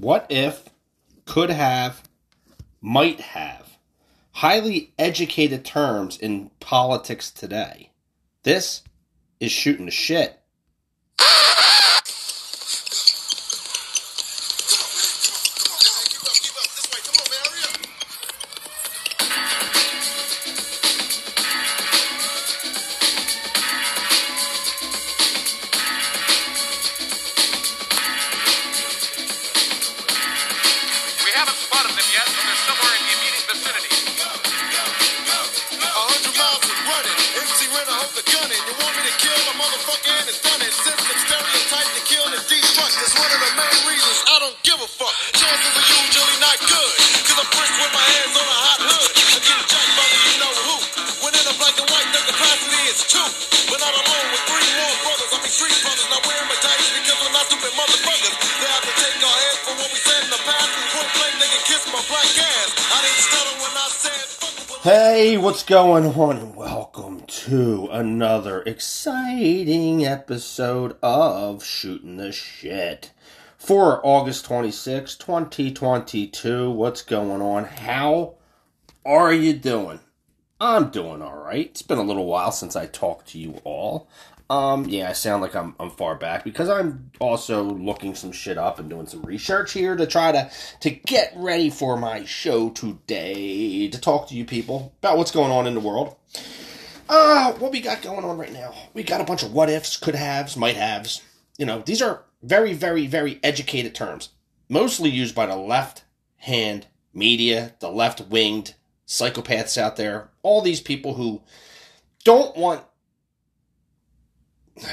What if, could have, might have. Highly educated terms in politics today. This is shooting the shit. Exciting episode of Shooting the Shit. For August 26, 2022, what's going on? How are you doing? I'm doing alright. It's been a little while since I talked to you all. Um, yeah, I sound like I'm, I'm far back because I'm also looking some shit up and doing some research here to try to, to get ready for my show today to talk to you people about what's going on in the world. Uh, what we got going on right now? We got a bunch of what ifs, could haves, might haves. You know, these are very, very, very educated terms, mostly used by the left hand media, the left winged psychopaths out there, all these people who don't want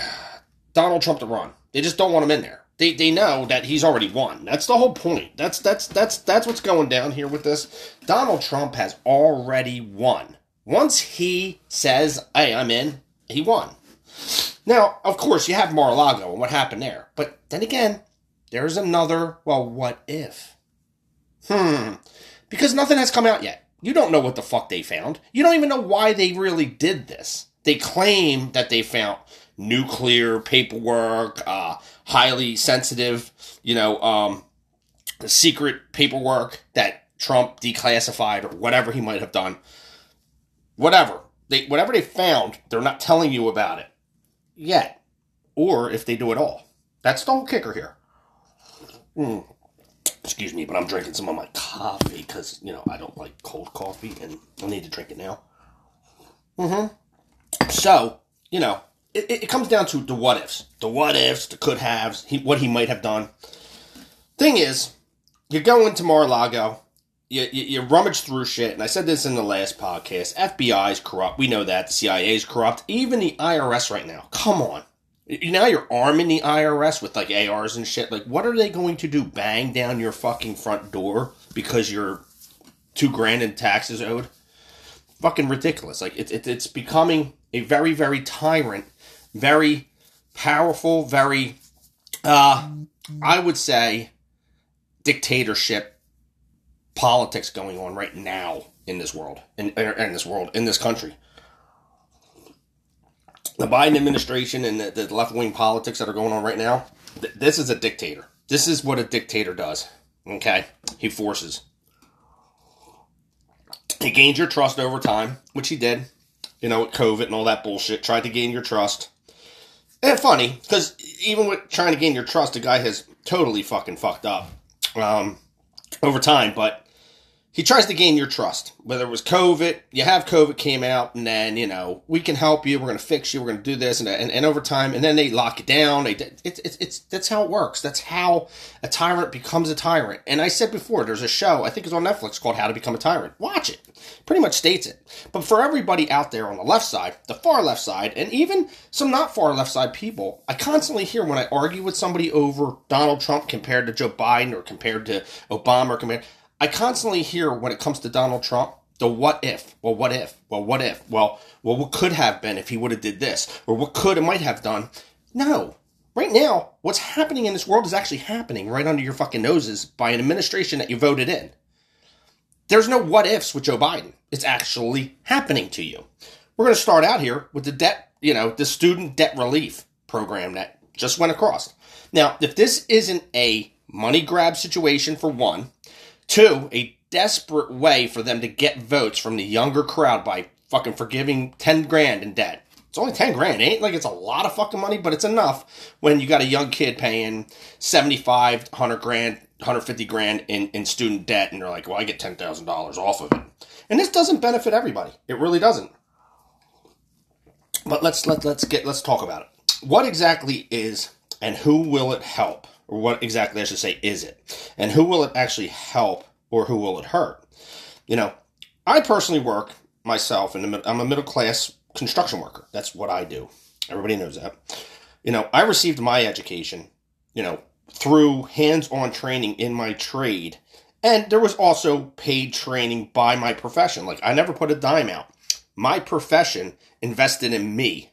Donald Trump to run. They just don't want him in there. They, they know that he's already won. That's the whole point. That's that's that's that's what's going down here with this. Donald Trump has already won. Once he says, "Hey, I'm in," he won. Now, of course, you have Mar-a-Lago and what happened there. But then again, there's another, well, what if? Hmm. Because nothing has come out yet. You don't know what the fuck they found. You don't even know why they really did this. They claim that they found nuclear paperwork, uh, highly sensitive, you know, um, secret paperwork that Trump declassified or whatever he might have done. Whatever. They, whatever they found, they're not telling you about it yet. Or if they do at all. That's the whole kicker here. Hmm. Excuse me, but I'm drinking some of my coffee because, you know, I don't like cold coffee and I need to drink it now. Mm-hmm. So, you know, it, it it comes down to the what ifs. The what ifs, the could haves, he, what he might have done. Thing is, you go into Mar-a-Lago, you, you, you rummage through shit, and I said this in the last podcast. FBI is corrupt. We know that. The CIA is corrupt. Even the IRS right now. Come on. Now you're arming the IRS with like ARs and shit. Like, what are they going to do? Bang down your fucking front door because you're two grand in taxes owed? Fucking ridiculous. Like, it, it, it's becoming a very, very tyrant, very powerful, very, uh, I would say, dictatorship politics going on right now in this world, in, in this world, in this country. The Biden administration and the, the left wing politics that are going on right now, th- this is a dictator. This is what a dictator does. Okay? He forces. He gains your trust over time, which he did. You know, with COVID and all that bullshit. Tried to gain your trust. And funny, because even with trying to gain your trust, the guy has totally fucking fucked up um, over time. But he tries to gain your trust. Whether it was COVID, you have COVID came out, and then you know we can help you. We're going to fix you. We're going to do this, and, and and over time, and then they lock it down. They it's it's it's that's how it works. That's how a tyrant becomes a tyrant. And I said before, there's a show I think it's on Netflix called How to Become a Tyrant. Watch it. Pretty much states it. But for everybody out there on the left side, the far left side, and even some not far left side people, I constantly hear when I argue with somebody over Donald Trump compared to Joe Biden or compared to Obama or compared. I constantly hear when it comes to Donald Trump the what if. Well, what if? Well, what if? Well, well, what could have been if he would have did this, or what could and might have done? No. Right now, what's happening in this world is actually happening right under your fucking noses by an administration that you voted in. There's no what ifs with Joe Biden. It's actually happening to you. We're going to start out here with the debt, you know, the student debt relief program that just went across. Now, if this isn't a money grab situation for one. Two, a desperate way for them to get votes from the younger crowd by fucking forgiving 10 grand in debt. It's only 10 grand. It ain't like it's a lot of fucking money, but it's enough when you got a young kid paying 75, 100 grand, 150 grand in, in student debt, and they're like, well, I get $10,000 off of it. And this doesn't benefit everybody. It really doesn't. But let's let, let's get let's talk about it. What exactly is and who will it help? Or what exactly I should say is it? And who will it actually help or who will it hurt? You know, I personally work myself the I'm a middle class construction worker. That's what I do. Everybody knows that. You know, I received my education, you know, through hands-on training in my trade. And there was also paid training by my profession. Like I never put a dime out. My profession invested in me.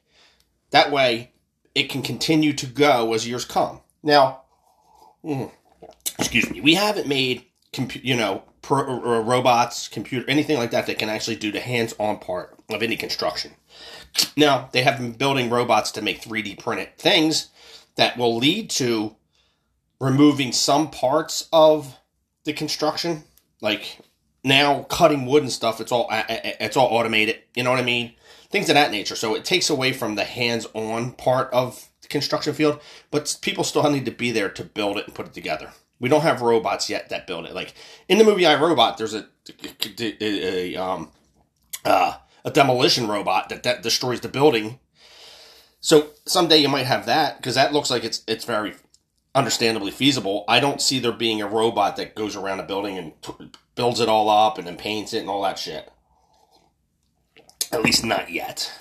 That way it can continue to go as years come. Now, mm, excuse me, we haven't made compu- you know pro- or robots, computer, anything like that that can actually do the hands-on part of any construction. Now they have been building robots to make 3D printed things that will lead to removing some parts of the construction, like now cutting wood and stuff. It's all it's all automated. You know what I mean? Things of that nature. So it takes away from the hands-on part of construction field, but people still need to be there to build it and put it together. We don't have robots yet that build it. Like in the movie I Robot, there's a, a, a um uh, a demolition robot that, that destroys the building. So someday you might have that because that looks like it's it's very understandably feasible. I don't see there being a robot that goes around a building and t- builds it all up and then paints it and all that shit. At least not yet.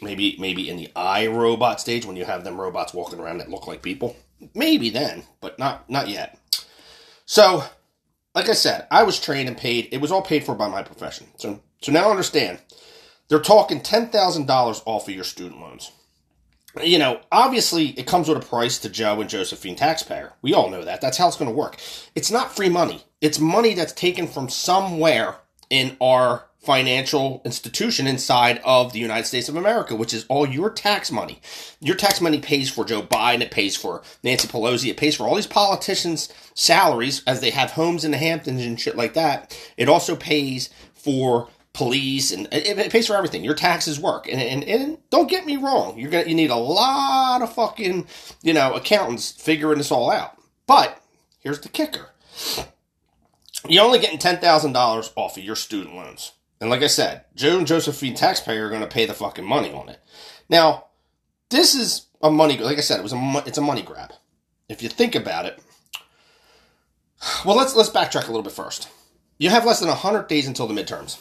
Maybe maybe in the i robot stage when you have them robots walking around that look like people. Maybe then, but not not yet. So, like I said, I was trained and paid. It was all paid for by my profession. So so now understand. They're talking $10,000 off of your student loans you know, obviously it comes with a price to Joe and Josephine taxpayer. We all know that. That's how it's going to work. It's not free money. It's money that's taken from somewhere in our financial institution inside of the United States of America, which is all your tax money. Your tax money pays for Joe Biden, it pays for Nancy Pelosi, it pays for all these politicians' salaries as they have homes in the Hamptons and shit like that. It also pays for police and it, pays for everything. Your taxes work, and, and and don't get me wrong, you're gonna you need a lot of fucking you know accountants figuring this all out. But here's the kicker: you're only getting ten thousand dollars off of your student loans, and like I said, Joe and Josephine taxpayer are gonna pay the fucking money on it. Now, this is a money. Like I said, it was a it's a money grab. If you think about it. Well, let's let's backtrack a little bit first. You have less than 100 days until the midterms.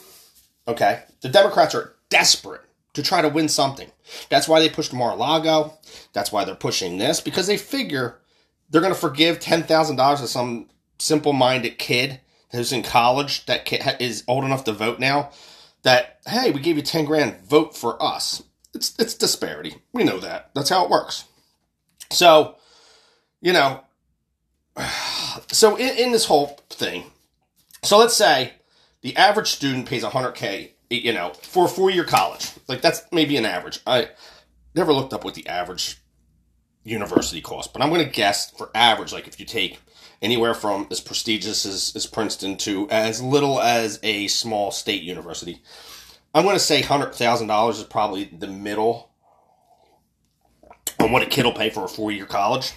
Okay? The Democrats are desperate to try to win something. That's why they pushed Mar-a-Lago. That's why they're pushing this because they figure they're going to forgive $10,000 to some simple-minded kid who's in college that is old enough to vote now that hey, we gave you 10 grand, vote for us. It's it's disparity. We know that. That's how it works. So, you know, so in, in this whole thing, so let's say the average student pays 100k you know for a four year college like that's maybe an average i never looked up what the average university cost but i'm going to guess for average like if you take anywhere from as prestigious as, as princeton to as little as a small state university i'm going to say $100000 is probably the middle on what a kid will pay for a four year college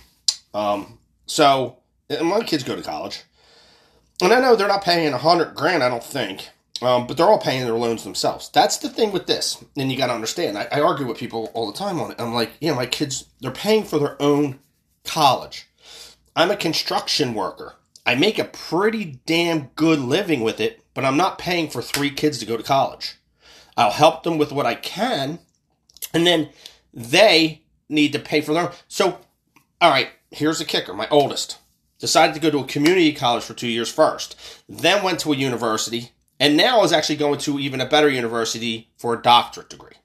um, so my kids go to college and I know they're not paying a hundred grand, I don't think, um, but they're all paying their loans themselves. That's the thing with this, and you got to understand. I, I, argue with people all the time on it. I'm like, yeah, my kids, they're paying for their own college. I'm a construction worker. I make a pretty damn good living with it, but I'm not paying for three kids to go to college. I'll help them with what I can, and then they need to pay for their. So, all right, here's the kicker. My oldest, decided to go to a community college for two years first, then went to a university, and now is actually going to even a better university for a doctorate degree.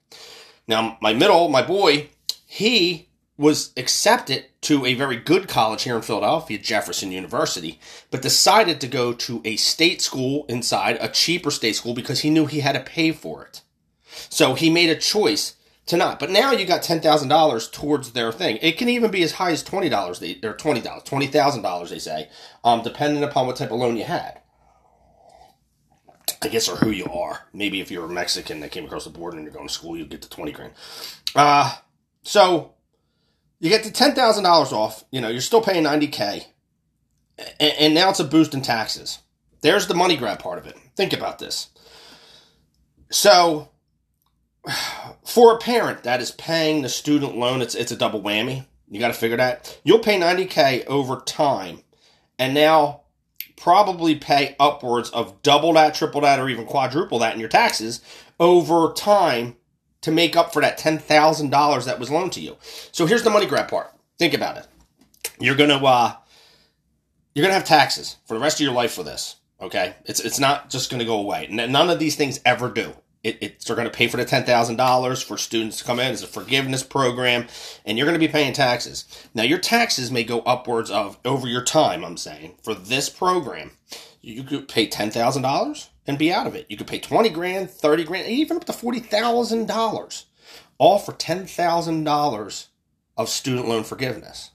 Now, my middle, my boy, he was accepted to a very good college here in Philadelphia, Jefferson University, but decided to go to a state school inside, a cheaper state school, because he knew he had to pay for it. So he made a choice to not. But now you got ten thousand dollars towards their thing. It can even be as high as twenty dollars they, or twenty dollars, twenty thousand dollars they say, um, depending upon what type of loan you had. I guess or who you are. Maybe if you're a Mexican that came across the border and you're going to school, you get the twenty grand. Uh so you get the ten thousand dollars off. You know, you're still paying ninety k, and, now it's a boost in taxes. There's the money grab part of it. Think about this. So, for a parent that is paying the student loan, it's it's a double whammy. You got to figure that. You'll pay ninety k over time, and now probably pay upwards of double that, triple that, or even quadruple that in your taxes over time to make up for that $10,000 that was loaned to you. So here's the money grab part. Think about it. You're going to uh you're going to have taxes for the rest of your life for this, okay? It's it's not just going to go away. None of these things ever do. It, it's they're going to pay for the $10,000 for students to come in. It's a forgiveness program and you're going to be paying taxes. Now your taxes may go upwards of over your time, I'm saying. For this program, you could pay $10,000 and be out of it. You could pay 20 grand, 30 grand, even up to $40,000 all for $10,000 of student loan forgiveness.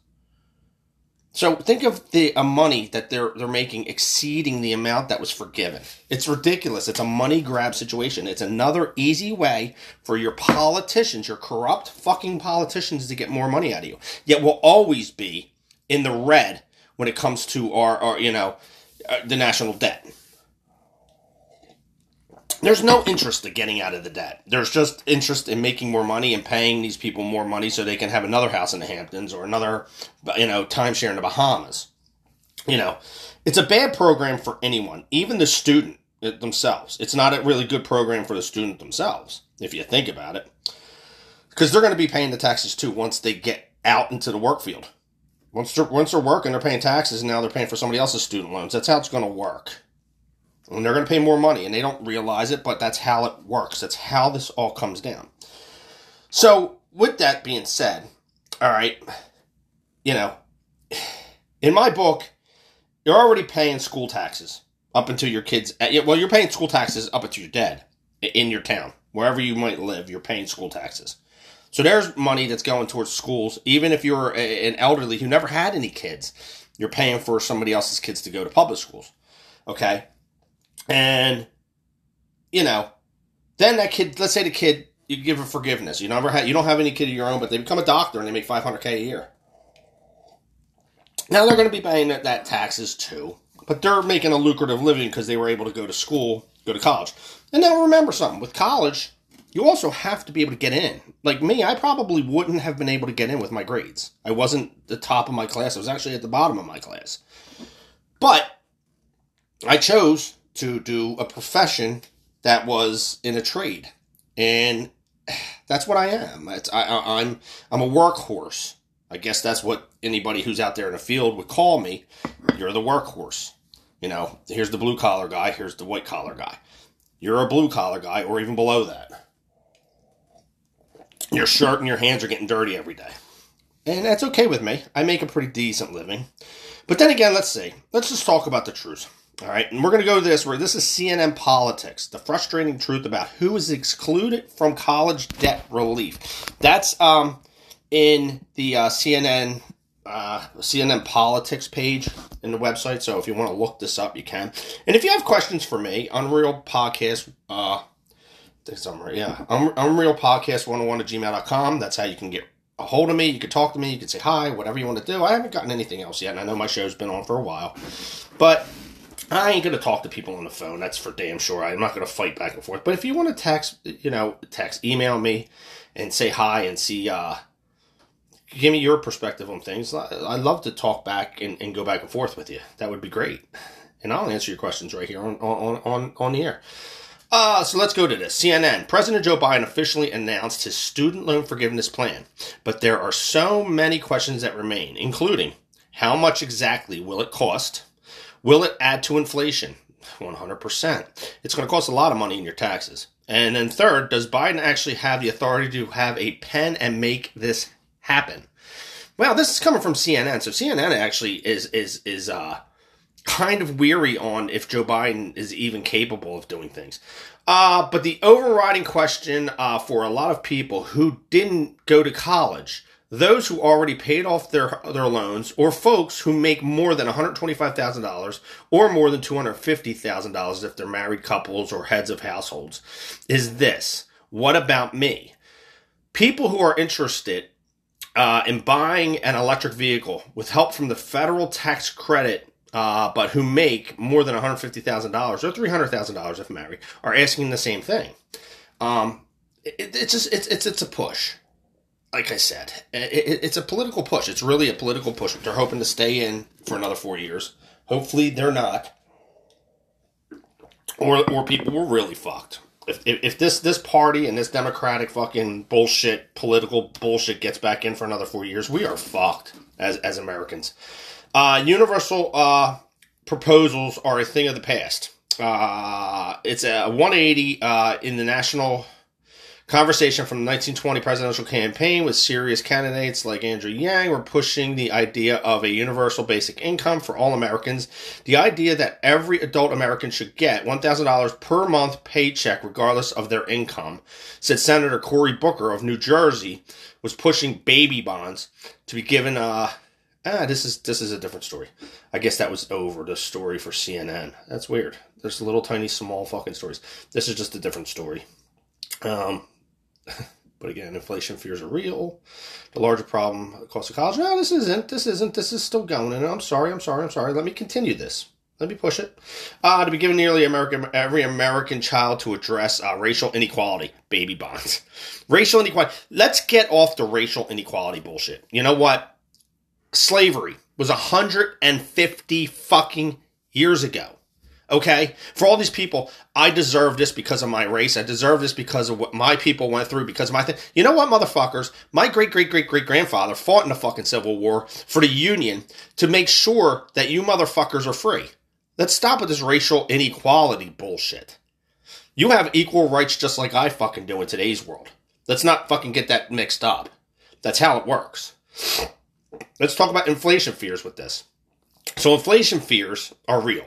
So think of the money that they're they're making exceeding the amount that was forgiven. It's ridiculous. It's a money grab situation. It's another easy way for your politicians, your corrupt fucking politicians, to get more money out of you. Yet we'll always be in the red when it comes to our, our you know, uh, the national debt. There's no interest in getting out of the debt. There's just interest in making more money and paying these people more money so they can have another house in the Hamptons or another, you know, timeshare in the Bahamas. You know, it's a bad program for anyone, even the student themselves. It's not a really good program for the student themselves, if you think about it, because they're going to be paying the taxes too once they get out into the work field. Once they're, once they're working, they're paying taxes, and now they're paying for somebody else's student loans. That's how it's going to work and they're going to pay more money and they don't realize it but that's how it works. That's how this all comes down. So with that being said all right you know in my book you're already paying school taxes up until your kids eh, well you're paying school taxes up until you're dead in your town. Wherever you might live you're paying school taxes. So there's money that's going towards schools. Even if you're an elderly who never had any kids you're paying for somebody else's kids to go to public schools okay and, you know, then that kid, let's say the kid, you give a forgiveness. You never had, you don't have any kid of your own, but they become a doctor and they make 500k a year. Now they're going to be paying that, that taxes too, but they're making a lucrative living because they were able to go to school, go to college. And now remember something with college, you also have to be able to get in. Like me, I probably wouldn't have been able to get in with my grades. I wasn't the top of my class. I was actually at the bottom of my class. But I chose to do a profession that was in a trade, and that's what I am. It's, I, I, I'm I'm a workhorse. I guess that's what anybody who's out there in the field would call me. You're the workhorse. You know, here's the blue collar guy. Here's the white collar guy. You're a blue collar guy, or even below that. Your shirt and your hands are getting dirty every day. And that's okay with me. I make a pretty decent living. But then again, let's see. Let's just talk about the truth. All right, and we're going to go to this where this is CNN politics, the frustrating truth about who is excluded from college debt relief. That's um, in the uh, CNN uh, CNN politics page in the website. So if you want to look this up, you can. And if you have questions for me, Unreal Podcast, uh, yeah, Unreal Podcast 101 at gmail.com. That's how you can get a hold of me. You can talk to me. You can say hi, whatever you want to do. I haven't gotten anything else yet, and I know my show's been on for a while. But I ain't gonna talk to people on the phone. That's for damn sure. I'm not gonna fight back and forth. But if you want to text, you know, text, email me, and say hi and see, uh, give me your perspective on things. I'd love to talk back and, and go back and forth with you. That would be great, and I'll answer your questions right here on on on on the air. Uh, so let's go to this. CNN. President Joe Biden officially announced his student loan forgiveness plan, but there are so many questions that remain, including how much exactly will it cost? Will it add to inflation? 100%. It's going to cost a lot of money in your taxes. And then third, does Biden actually have the authority to have a pen and make this happen? Well, this is coming from CNN. So CNN actually is is is uh kind of weary on if Joe Biden is even capable of doing things. Uh, but the overriding question uh, for a lot of people who didn't go to college, those who already paid off their their loans, or folks who make more than one hundred twenty five thousand dollars or more than two hundred fifty thousand dollars if they're married couples or heads of households, is this: What about me? People who are interested uh, in buying an electric vehicle with help from the federal tax credit, uh, but who make more than $150,000 or $300,000 if married, are asking the same thing. Um, it, it's just it's, it's it's a push. Like I said, it, it, it's a political push. It's really a political push. They're hoping to stay in for another four years. Hopefully, they're not, or or people were really fucked if, if, if this this party and this democratic fucking bullshit political bullshit gets back in for another four years, we are fucked as as Americans. Uh, universal uh, proposals are a thing of the past. Uh, it's a 180 uh, in the national conversation from the 1920 presidential campaign with serious candidates like Andrew Yang were pushing the idea of a universal basic income for all Americans. The idea that every adult American should get $1,000 per month paycheck regardless of their income, said Senator Cory Booker of New Jersey, was pushing baby bonds to be given uh Ah, this is this is a different story. I guess that was over the story for CNN. That's weird. There's little tiny small fucking stories. This is just a different story. Um, but again, inflation fears are real. The larger problem, the cost of college. No, this isn't. This isn't. This is still going. And I'm sorry. I'm sorry. I'm sorry. Let me continue this. Let me push it. Uh, to be given nearly American, every American child to address uh, racial inequality, baby bonds. racial inequality. Let's get off the racial inequality bullshit. You know what? Slavery was 150 fucking years ago. Okay? For all these people, I deserve this because of my race. I deserve this because of what my people went through, because of my thing. You know what, motherfuckers? My great great great great grandfather fought in the fucking Civil War for the Union to make sure that you motherfuckers are free. Let's stop with this racial inequality bullshit. You have equal rights just like I fucking do in today's world. Let's not fucking get that mixed up. That's how it works. Let's talk about inflation fears with this. So, inflation fears are real.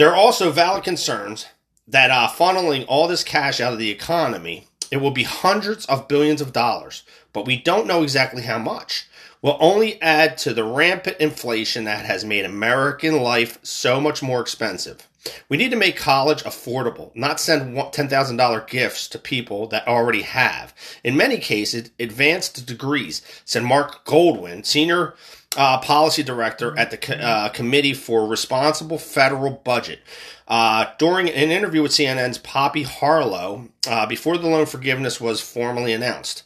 There are also valid concerns that uh, funneling all this cash out of the economy, it will be hundreds of billions of dollars, but we don't know exactly how much. Will only add to the rampant inflation that has made American life so much more expensive. We need to make college affordable, not send $10,000 gifts to people that already have. In many cases, advanced degrees, said Marc Goldwein, senior uh, policy director at the uh, Committee for Responsible Federal Budget. Uh, during an interview with CNN's Poppy Harlow, uh, before the loan forgiveness was formally announced.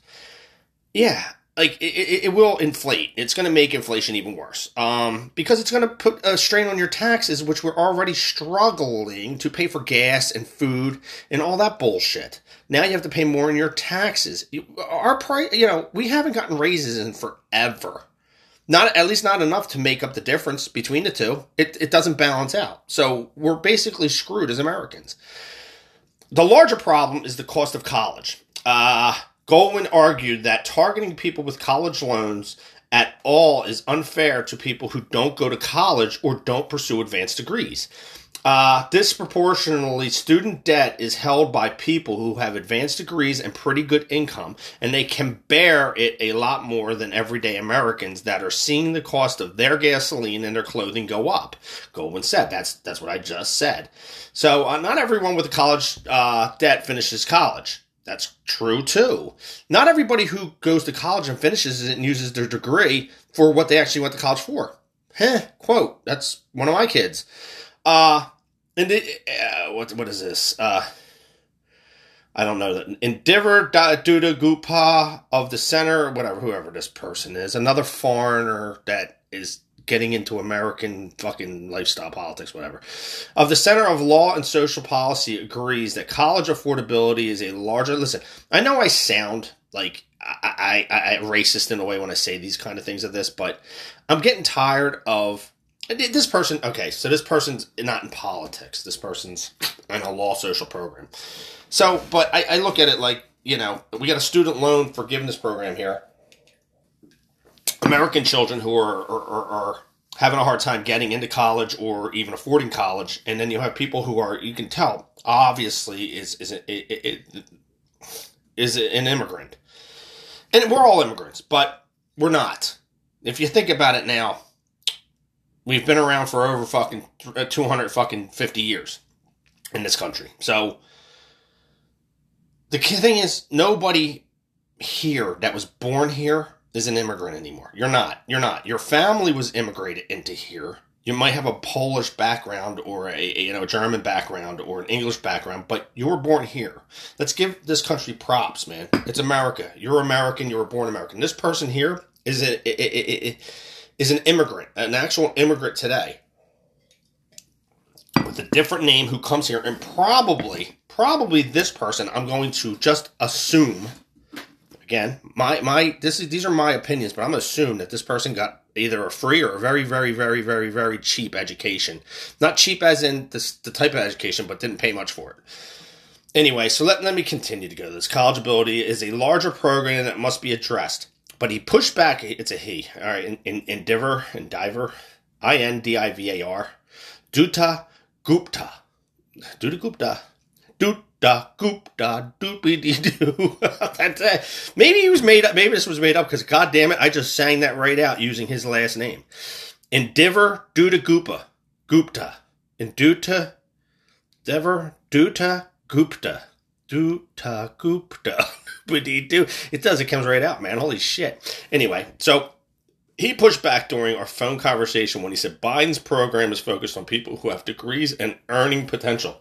Yeah, like it, it, it will inflate. It's going to make inflation even worse um, because it's going to put a strain on your taxes, which we're already struggling to pay for gas and food and all that bullshit. Now you have to pay more in your taxes. Our price, you know, we haven't gotten raises in forever. Not at least not enough to make up the difference between the two. It it doesn't balance out. So we're basically screwed as Americans. The larger problem is the cost of college. Uh, argued that targeting people with college loans at all is unfair to people who don't go to college or don't pursue advanced degrees. Uh, disproportionately, student debt is held by people who have advanced degrees and pretty good income, and they can bear it a lot more than everyday Americans that are seeing the cost of their gasoline and their clothing go up. Goldwein said that's that's what I just said. So, uh, not everyone with a college uh, debt finishes college. That's true too. Not everybody who goes to college and finishes it and uses their degree for what they actually went to college for. Heh, quote. That's one of my kids. Uh, and it, uh, what what is this? Uh, I don't know that Endeavor Duda Gupa of the center, whatever, whoever this person is, another foreigner that is getting into American fucking lifestyle politics, whatever. Of the Center of Law and Social Policy agrees that college affordability is a larger. Listen, I know I sound like I, I, I racist in a way when I say these kind of things of this, but I'm getting tired of this person. Okay, so this person's not in politics. This person's in a law social program. So, but I, I look at it like you know we got a student loan forgiveness program here. American children who are, are, are, are having a hard time getting into college or even affording college, and then you have people who are you can tell obviously is is it, is an immigrant, and we're all immigrants, but we're not. If you think about it now, we've been around for over fucking uh, two hundred fucking fifty years in this country, so. The thing is, nobody here that was born here is an immigrant anymore. You're not. You're not. Your family was immigrated into here. You might have a Polish background or a, a, you know German background or an English background, but you were born here. Let's give this country props, man. It's America. You're American. You were born American. This person here is a, is an immigrant, an actual immigrant today, with a different name who comes here and probably probably this person. I'm going to just assume again, my my this is these are my opinions, but I'm gonna assume that this person got either a free or a very very very very very cheap education. Not cheap as in this, the type of education, but didn't pay much for it. Anyway, so let, let me continue to go. This college ability is a larger program that must be addressed. But he pushed back. It's a he. All right, in, in, Endeavor, diver, I N D I V A R, Duta Gupta, Duta Gupta, Duta Gupta, doopy dee doo. Maybe he was made up. Maybe this was made up because, god damn it, I just sang that right out using his last name. Endeavor Duta Gupta, Gupta, Induta, Endeavor Duta Gupta, Duta Gupta. It does. It comes right out, man. Holy shit. Anyway, so he pushed back during our phone conversation when he said Biden's program is focused on people who have degrees and earning potential.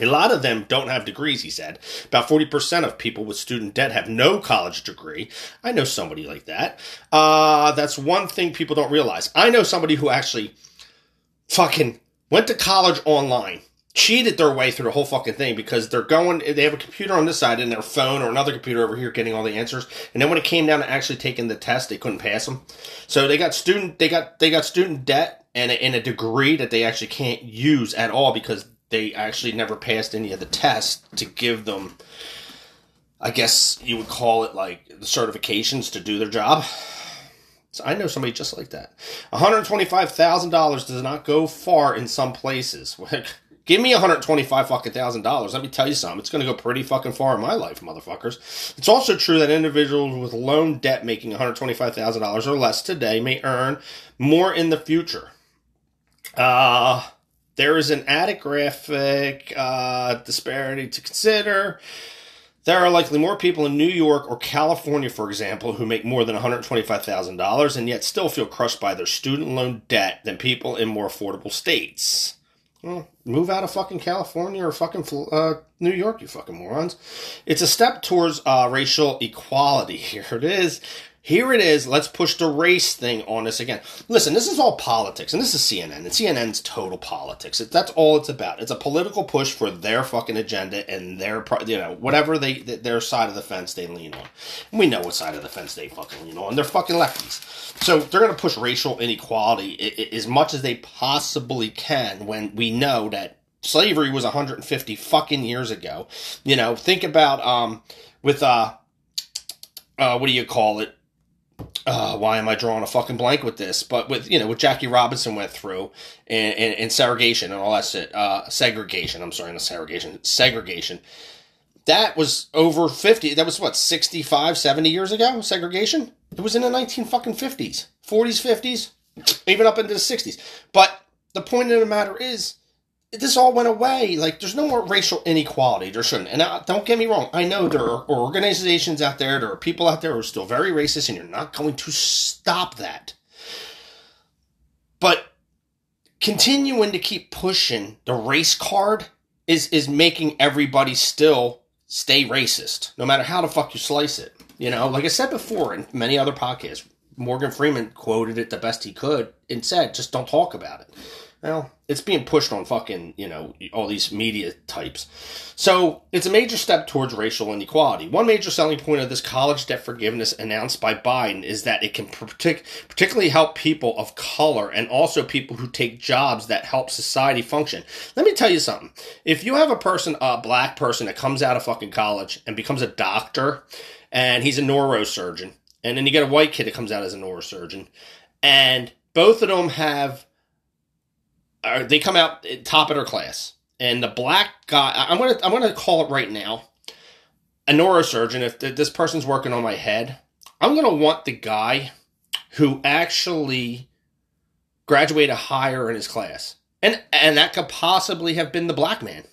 A lot of them don't have degrees, he said. About 40% of people with student debt have no college degree. I know somebody like that. Uh, that's one thing people don't realize. I know somebody who actually fucking went to college online cheated their way through the whole fucking thing because they're going they have a computer on this side and their phone or another computer over here getting all the answers and then when it came down to actually taking the test they couldn't pass them so they got student they got they got student debt and a, and a degree that they actually can't use at all because they actually never passed any of the tests to give them i guess you would call it like the certifications to do their job so I know somebody just like that. $125,000 does not go far in some places. Give me 125 fucking thousand dollars. Let me tell you something. It's going to go pretty fucking far in my life, motherfuckers. It's also true that individuals with loan debt making 125 thousand dollars or less today may earn more in the future. Uh, there is an added graphic uh, disparity to consider. There are likely more people in New York or California, for example, who make more than $125,000 and yet still feel crushed by their student loan debt than people in more affordable states. Well, move out of fucking California or fucking uh, New York, you fucking morons. It's a step towards uh, racial equality. Here it is. Here it is. Let's push the race thing on us again. Listen, this is all politics, and this is CNN, and CNN's total politics. That's all it's about. It's a political push for their fucking agenda and their, you know, whatever they their side of the fence they lean on. And we know what side of the fence they fucking lean on. They're fucking lefties. So they're going to push racial inequality as much as they possibly can when we know that slavery was 150 fucking years ago. You know, think about um with uh uh what do you call it? Uh, why am I drawing a fucking blank with this? But with you know what Jackie Robinson went through and, and, and segregation and all that shit, uh, segregation. I'm sorry, not segregation, segregation. That was over 50. That was what 65, 70 years ago. Segregation. It was in the 19 fucking 50s, 40s, 50s, even up into the 60s. But the point of the matter is, this all went away. Like, there's no more racial inequality. There shouldn't. And uh, don't get me wrong. I know there are organizations out there, there are people out there who are still very racist, and you're not going to stop that. But continuing to keep pushing the race card is is making everybody still stay racist, no matter how the fuck you slice it. You know, like I said before in many other podcasts, Morgan Freeman quoted it the best he could and said, just don't talk about it. Well, it's being pushed on fucking, you know, all these media types. So it's a major step towards racial inequality. One major selling point of this college debt forgiveness announced by Biden is that it can partic- particularly help people of color and also people who take jobs that help society function. Let me tell you something. If you have a person, a black person that comes out of fucking college and becomes a doctor and he's a neurosurgeon, and then you get a white kid that comes out as a neurosurgeon, and both of them have uh, they come out top of their class. And the black guy i'm gonna i'm gonna call it right now a neurosurgeon if this person's working on my head i'm gonna want the guy who actually graduated higher in his class. And and that could possibly have been the black man.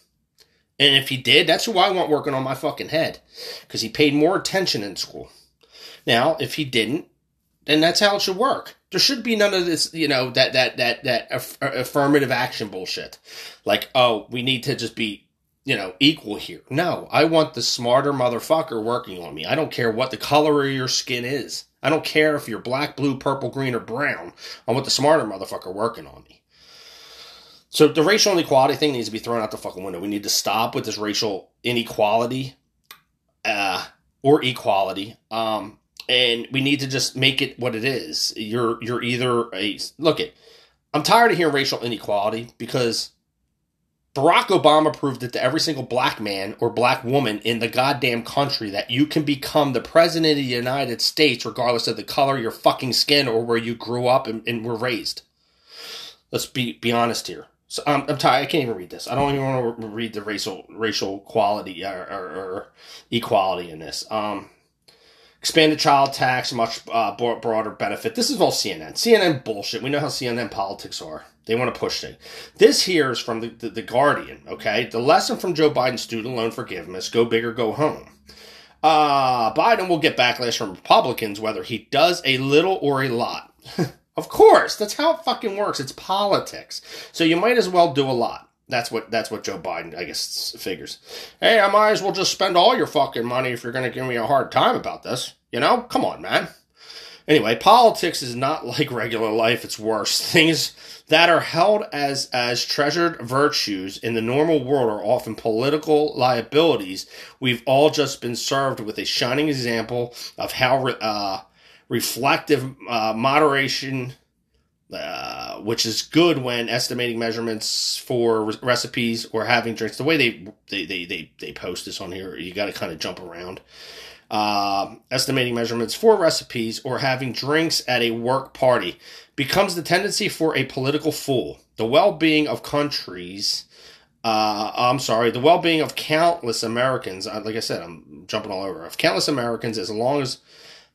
And if he did that's who i want working on my fucking head because he paid more attention in school. Now if he didn't then that's how it should work. There should be none of this, you know, that that that that aff- affirmative action bullshit. Like, oh, we need to just be, you know, equal here. No, I want the smarter motherfucker working on me. I don't care what the color of your skin is. I don't care if you're black, blue, purple, green, or brown. I want the smarter motherfucker working on me. So the racial inequality thing needs to be thrown out the fucking window. We need to stop with this racial inequality, uh, or equality. Um, and we need to just make it what it is. You're you're either a look it. I'm tired of hearing racial inequality because Barack Obama proved it to every single black man or black woman in the goddamn country that you can become the president of the United States regardless of the color your fucking skin or where you grew up and, and were raised. Let's be be honest here. So um, I'm tired. I can't even read this. I don't even want to read the racial racial quality or, or, or equality in this. Um, expanded child tax, much uh, broader benefit. This is all CNN. CNN bullshit. We know how CNN politics are. They want to push things. This here is from the, the, the Guardian, okay? The lesson from Joe Biden's student loan forgiveness go big or go home. Uh, Biden will get backlash from Republicans whether he does a little or a lot. of course, that's how it fucking works. It's politics. So you might as well do a lot. That's what that's what Joe Biden, I guess, figures. Hey, I might as well just spend all your fucking money if you're going to give me a hard time about this. You know, come on, man. Anyway, politics is not like regular life; it's worse. Things that are held as as treasured virtues in the normal world are often political liabilities. We've all just been served with a shining example of how uh, reflective uh, moderation uh, which is good when estimating measurements for re- recipes or having drinks. The way they they they they, they post this on here, you got to kind of jump around. Um estimating measurements for recipes or having drinks at a work party becomes the tendency for a political fool. The well-being of countries. Uh, I'm sorry, the well-being of countless Americans. uh, Like I said, I'm jumping all over. Of countless Americans, as long as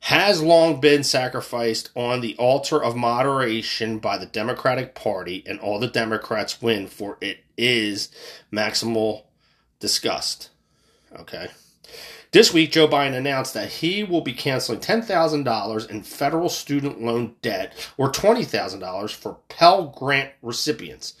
has long been sacrificed on the altar of moderation by the Democratic Party, and all the Democrats win, for it is maximal disgust. Okay. This week, Joe Biden announced that he will be canceling $10,000 in federal student loan debt or $20,000 for Pell Grant recipients.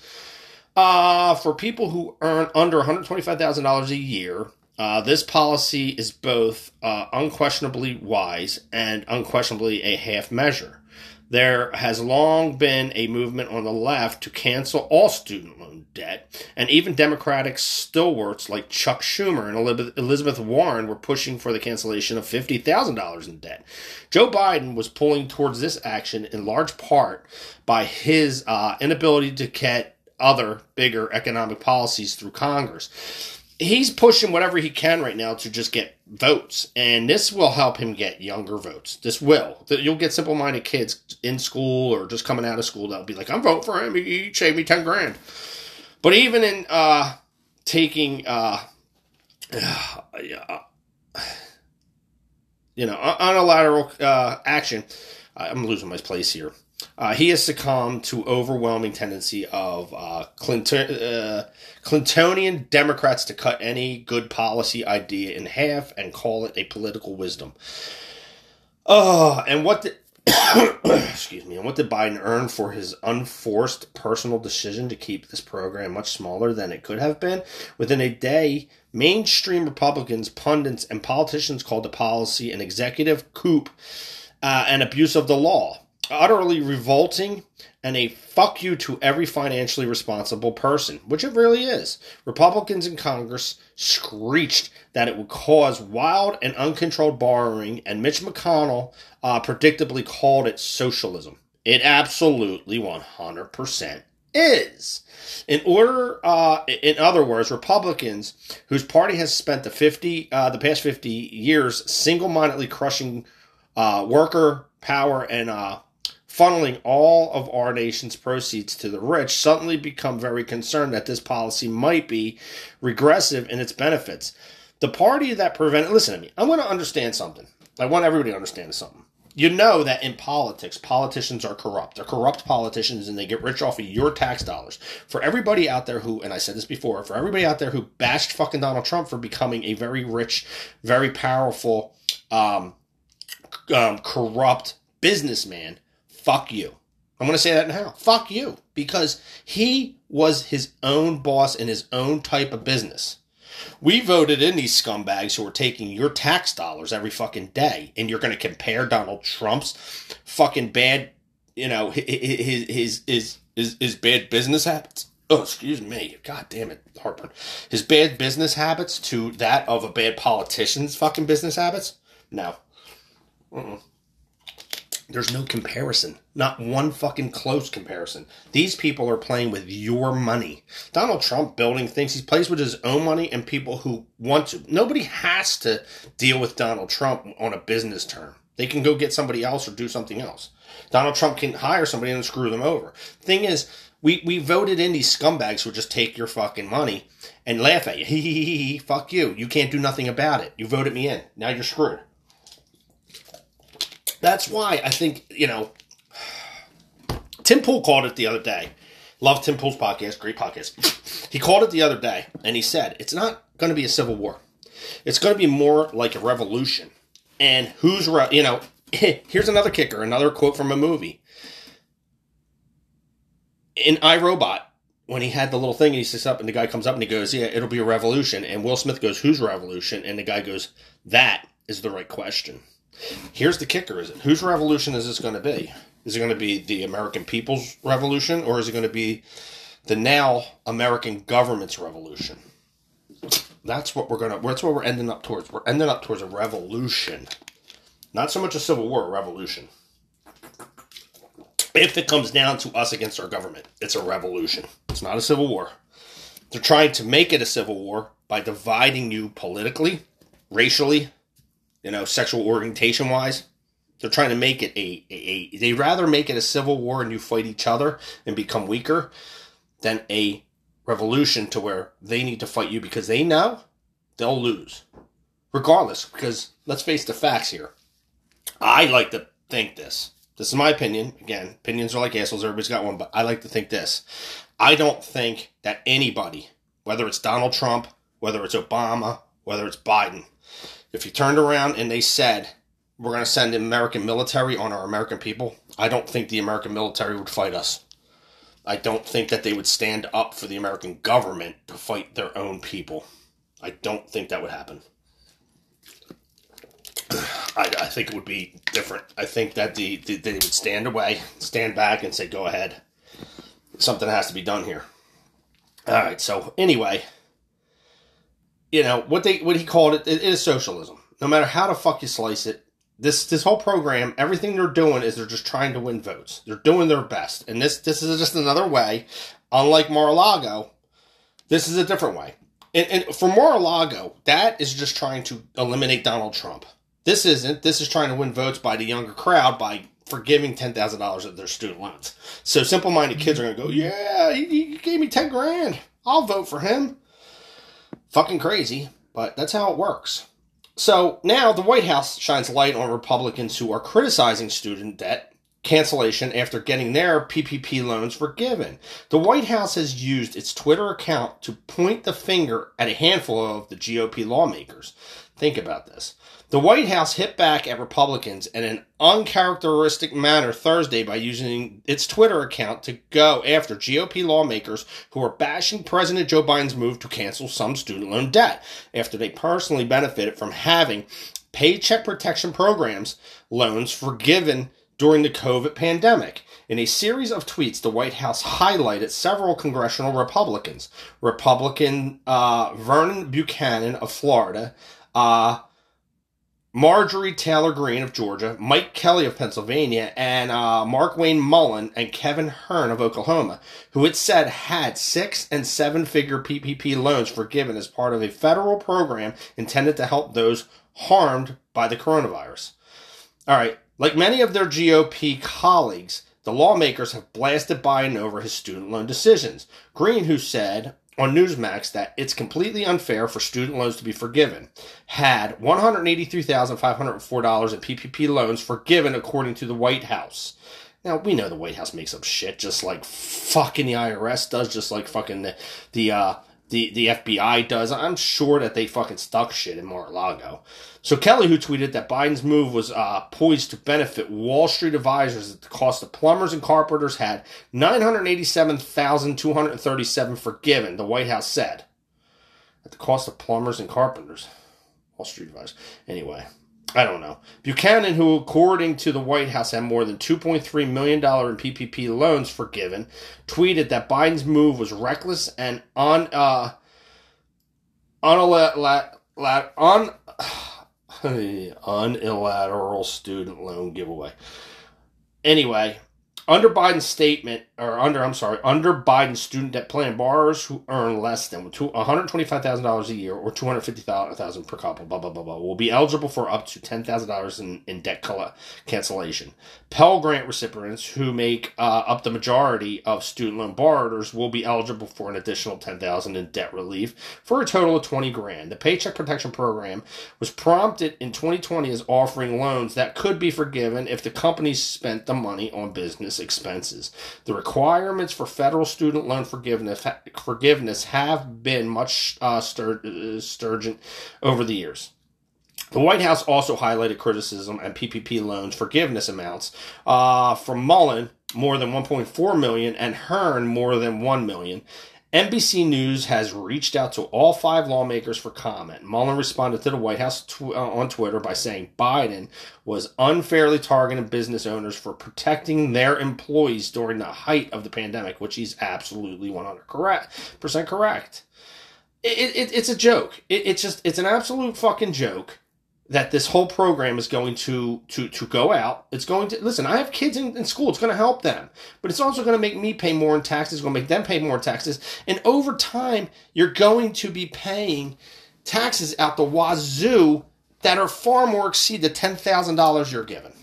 Uh, for people who earn under $125,000 a year, uh, this policy is both uh, unquestionably wise and unquestionably a half measure. There has long been a movement on the left to cancel all student loan debt, and even Democratic stalwarts like Chuck Schumer and Elizabeth- Warren were pushing for the cancellation of $50,000 in debt. Joe Biden was pulling towards this action in large part by his uh, inability to get other bigger economic policies through Congress he's pushing whatever he can right now to just get votes, and this will help him get younger votes. This will. You'll get simple-minded kids in school or just coming out of school that'll be like, "I'm voting for him. He, saved me ten grand." But even in uh, taking, uh, you know, unilateral uh, action, I'm losing my place here. Uh, he has succumbed to overwhelming tendency of uh, Clinton, uh, Clintonian Democrats to cut any good policy idea in half and call it a political wisdom. Oh, and what did excuse me, and what did Biden earn for his unforced personal decision to keep this program much smaller than it could have been? Within a day, mainstream Republicans, pundits, and politicians called the policy an executive coup uh, and abuse of the law. Utterly revolting and a fuck you to every financially responsible person, which it really is. Republicans in Congress screeched that it would cause wild and uncontrolled borrowing, and Mitch McConnell uh, predictably called it socialism. It absolutely 100% is. In order, uh, in other words, Republicans, whose party has spent the fifty, uh, the past fifty years, single-mindedly crushing uh, worker power and uh, funneling all of our nation's proceeds to the rich, suddenly become very concerned that this policy might be regressive in its benefits. The party that prevented, listen to me, I want to understand something. I want everybody to understand something. You know that in politics, politicians are corrupt. They're corrupt politicians and they get rich off of your tax dollars. For everybody out there who, and I said this before, for everybody out there who bashed fucking Donald Trump for becoming a very rich, very powerful, um, um, corrupt businessman, fuck you. I'm going to say that now. Fuck you. Because he was his own boss in his own type of business. We voted in these scumbags who are taking your tax dollars every fucking day, and you're going to compare Donald Trump's fucking bad, you know, his his his his, his bad business habits. Oh, excuse me. God damn it, heartburn. His bad business habits to that of a bad politician's fucking business habits? No. Mm-mm. There's no comparison. Not one fucking close comparison. These people are playing with your money. Donald Trump building things, he plays with his own money and people who want to. Nobody has to deal with Donald Trump on a business term. They can go get somebody else or do something else. Donald Trump can hire somebody and screw them over. Thing is, we, we voted in these scumbags who just take your fucking money and laugh at you. Hee hee hee hee. Fuck you. You can't do nothing about it. You voted me in. Now you're screwed. That's why I think, you know, Tim Pool called it the other day. Love Tim Pool's podcast, great podcast. He called it the other day and he said, it's not going to be a civil war. It's going to be more like a revolution. And who's, re- you know, here's another kicker, another quote from a movie. In iRobot, when he had the little thing and he sits up and the guy comes up and he goes, Yeah, it'll be a revolution. And Will Smith goes, Whose revolution? And the guy goes, That is the right question. Here's the kicker: Is it whose revolution is this going to be? Is it going to be the American people's revolution, or is it going to be the now American government's revolution? That's what we're gonna. That's what we're ending up towards. We're ending up towards a revolution, not so much a civil war, a revolution. If it comes down to us against our government, it's a revolution. It's not a civil war. They're trying to make it a civil war by dividing you politically, racially, you know, sexual orientation wise. They're trying to make it a, a, a, they rather make it a civil war and you fight each other and become weaker than a revolution to where they need to fight you because they know they'll lose. Regardless, because let's face the facts here. I like to think this. This is my opinion. Again, opinions are like assholes, everybody's got one, but I like to think this. I don't think that anybody, whether it's Donald Trump, whether it's Obama, whether it's Biden, if you turned around and they said, we're going to send American military on our American people, I don't think the American military would fight us. I don't think that they would stand up for the American government to fight their own people. I don't think that would happen. I, I think it would be different. I think that the, the they would stand away, stand back, and say, "Go ahead. Something has to be done here." All right. So anyway, you know what they what he called it, it is socialism. No matter how the fuck you slice it, this this whole program, everything they're doing is they're just trying to win votes. They're doing their best, and this this is just another way. Unlike Mar-a-Lago, this is a different way. And, and for Mar-a-Lago, that is just trying to eliminate Donald Trump. This isn't. This is trying to win votes by the younger crowd by forgiving ten thousand dollars of their student loans. So simple-minded kids are going to go, "Yeah, he, he gave me ten grand. I'll vote for him." Fucking crazy, but that's how it works. So now the White House shines light on Republicans who are criticizing student debt cancellation after getting their PPP loans forgiven. The White House has used its Twitter account to point the finger at a handful of the GOP lawmakers. Think about this. The White House hit back at Republicans in an uncharacteristic manner Thursday by using its Twitter account to go after GOP lawmakers who are bashing President Joe Biden's move to cancel some student loan debt after they personally benefited from having paycheck protection programs loans forgiven during the COVID pandemic. In a series of tweets, the White House highlighted several congressional Republicans. Republican uh, Vernon Buchanan of Florida, uh, Marjorie Taylor Greene of Georgia, Mike Kelly of Pennsylvania, and uh, Markwayne Mullin and Kevin Hern of Oklahoma, who it said had six and seven figure PPP loans forgiven as part of a federal program intended to help those harmed by the coronavirus. All right, like many of their GOP colleagues, The lawmakers have blasted Biden over his student loan decisions. Greene, who said on Newsmax that it's completely unfair for student loans to be forgiven, had $183,504 in PPP loans forgiven according to the White House. Now we know the White House makes up shit, just like fucking the IRS does, just like fucking the the uh, the the FBI does. I'm sure that they fucking stuck shit in Mar-a-Lago. So Kelly, who tweeted that Biden's move was uh, poised to benefit Wall Street advisors at the cost of plumbers and carpenters, had 987,237 forgiven. The White House said at the cost of plumbers and carpenters. Wall Street advisors. Anyway, I don't know. Buchanan, who according to the White House had more than $2.3 million in PPP loans forgiven, tweeted that Biden's move was reckless and on uh un, unilateral student loan giveaway. Anyway, under Biden's statement, or under, I'm sorry, under Biden's student debt plan, borrowers who earn less than $125,000 a year or $250,000 per couple, blah, blah, blah, blah, will be eligible for up to $10,000 in, in debt cancellation. Pell Grant recipients who make uh, up the majority of student loan borrowers will be eligible for an additional $10,000 in debt relief for a total of 20 grand. The Paycheck Protection Program was prompted in 2020 as offering loans that could be forgiven if the companies spent the money on business expenses. The requirements for federal student loan forgiveness forgiveness have been much uh, uh, over the years. The White House also highlighted criticism and PPP loans forgiveness amounts uh, from Mullin more than 1.4 million and Hern more than 1 million NBC News has reached out to all five lawmakers for comment. Mullin responded to the White House tw- uh, on Twitter by saying Biden was unfairly targeting business owners for protecting their employees during the height of the pandemic, which he's absolutely 100% correct. It, it, it's a joke. It, it's just, it's an absolute fucking joke that this whole program is going to to to go out. It's going to listen. I have kids in, in school. It's going to help them, but it's also going to make me pay more in taxes. It's going to make them pay more taxes, and over time, you're going to be paying taxes out the wazoo that are far more exceed the ten thousand dollars you're given.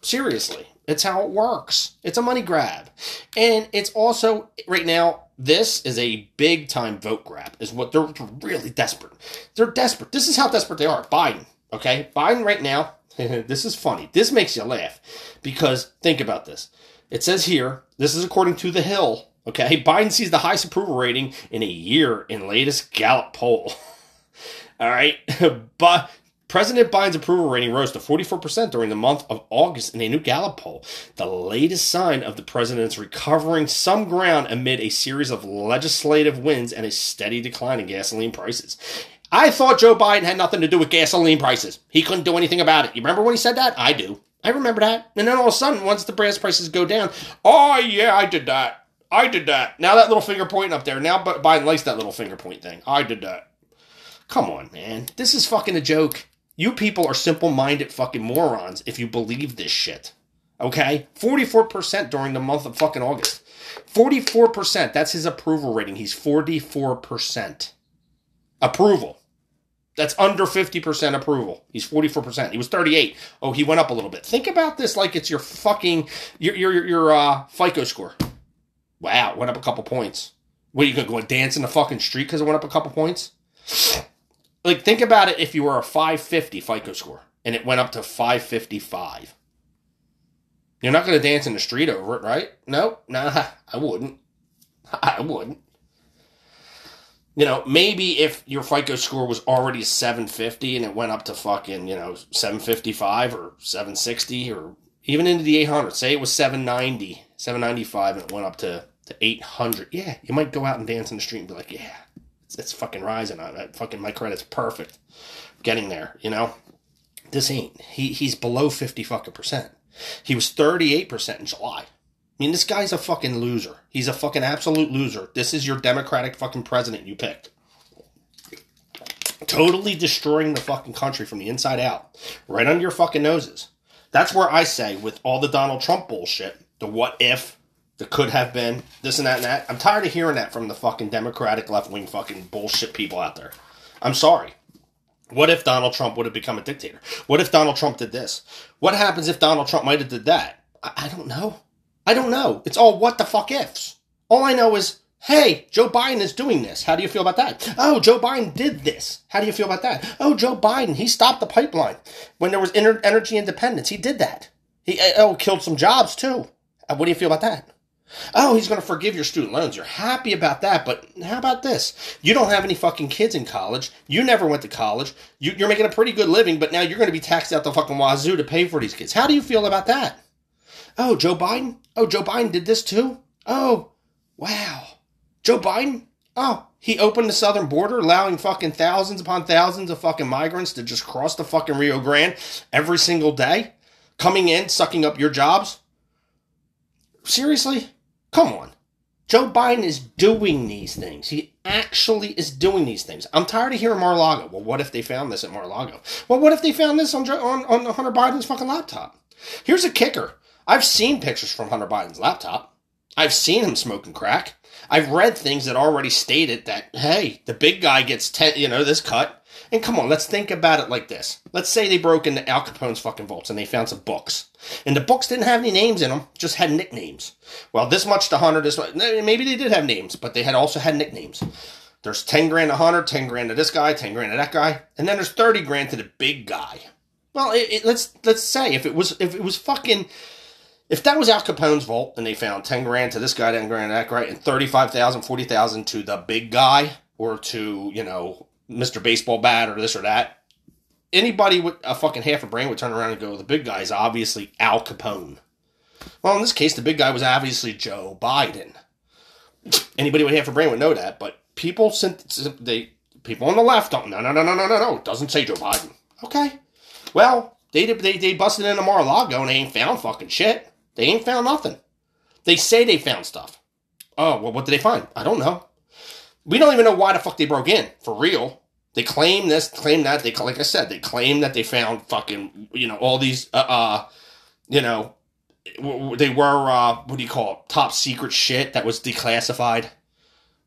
Seriously, it's how it works. It's a money grab, and it's also right now. This is a big time vote grab. Is what they're really desperate. They're desperate. This is how desperate they are. Biden Okay, Biden right now, this is funny. This makes you laugh because think about this. It says here, this is according to The Hill. Okay, Biden sees the highest approval rating in a year in latest Gallup poll. All right, but President Biden's approval rating rose to 44% during the month of August in a new Gallup poll, the latest sign of the president's recovering some ground amid a series of legislative wins and a steady decline in gasoline prices. I thought Joe Biden had nothing to do with gasoline prices. He couldn't do anything about it. You remember when he said that? I do. I remember that. And then all of a sudden, once the gas prices go down, oh, yeah, I did that. I did that. Now that little finger pointing up there. Now Biden likes that little finger point thing. I did that. Come on, man. This is fucking a joke. You people are simple minded fucking morons if you believe this shit. Okay? 44% during the month of fucking August. 44%. That's his approval rating. He's 44%. Approval. That's under 50% approval. He's 44%. He was 38. Oh, he went up a little bit. Think about this like it's your fucking your your your uh, FICO score. Wow, went up a couple points. What are you gonna go and dance in the fucking street because it went up a couple points? Like think about it if you were a 550 FICO score and it went up to 555. You're not gonna dance in the street over it, right? No, nah, I wouldn't. I wouldn't you know, maybe if your FICO score was already 750 and it went up to fucking, you know, 755 or 760 or even into the 800, say it was 790, 795 and it went up to, to 800. Yeah, you might go out and dance in the street and be like, yeah, it's, it's fucking rising. I, fucking, my credit's perfect. Getting there, you know? This ain't. He, he's below 50 fucking percent. He was 38% in July. I mean, this guy's a fucking loser. He's a fucking absolute loser. This is your Democratic fucking president you picked. Totally destroying the fucking country from the inside out. Right under your fucking noses. That's where I say, with all the Donald Trump bullshit, the what if, the could have been, this and that and that. I'm tired of hearing that from the fucking Democratic left wing fucking bullshit people out there. I'm sorry. What if Donald Trump would have become a dictator? What if Donald Trump did this? What happens if Donald Trump might have did that? I, I don't know. I don't know. It's all what the fuck ifs. All I know is, hey, Joe Biden is doing this. How do you feel about that? Oh, Joe Biden did this. How do you feel about that? Oh, Joe Biden, he stopped the pipeline when there was ener- energy independence. He did that. He oh killed some jobs too. Uh, What do you feel about that? Oh, he's going to forgive your student loans. You're happy about that, but how about this? You don't have any fucking kids in college. You never went to college. You, you're making a pretty good living, but now you're going to be taxed out the fucking wazoo to pay for these kids. How do you feel about that? Oh, Joe Biden? Oh, Joe Biden did this too? Oh, wow. Joe Biden? Oh, he opened the southern border, allowing fucking thousands upon thousands of fucking migrants to just cross the fucking Rio Grande every single day, coming in, sucking up your jobs. Seriously? Come on. Joe Biden is doing these things. He actually is doing these things. I'm tired of hearing Mar-a-Lago. Well, what if they found this at Mar-a-Lago? Well, what if they found this on, on, on Hunter Biden's fucking laptop? Here's a kicker. I've seen pictures from Hunter Biden's laptop. I've seen him smoking crack. I've read things that already stated that, hey, the big guy gets 10, you know, this cut. And come on, let's think about it like this. Let's say they broke into Al Capone's fucking vaults and they found some books. And the books didn't have any names in them, just had nicknames. Well, this much to Hunter, this much. Eh, maybe they did have names, but they had also had nicknames. There's 10 grand to Hunter, 10 grand to this guy, 10 grand to that guy, and then there's 30 grand to the big guy. Well, it, it, let's let's say if it was if it was fucking if that was Al Capone's vault and they found 10 grand to this guy, 10 grand to that guy, and 35,000, 40,000 to the big guy or to, you know, Mr. Baseball Bat or this or that, anybody with a fucking half a brain would turn around and go, the big guy is obviously Al Capone. Well, in this case, the big guy was obviously Joe Biden. Anybody with half a brain would know that, but people, they, people on the left don't, no, no, no, no, no, no, no, it doesn't say Joe Biden. Okay. Well, they, they, they busted into Mar-a-Lago and they ain't found fucking shit. They ain't found nothing. They say they found stuff. Oh, well, what did they find? I don't know. We don't even know why the fuck they broke in, for real. They claim this, claim that. They, like I said, they claim that they found fucking, you know, all these, uh, uh you know, they were, uh, what do you call it, top secret shit that was declassified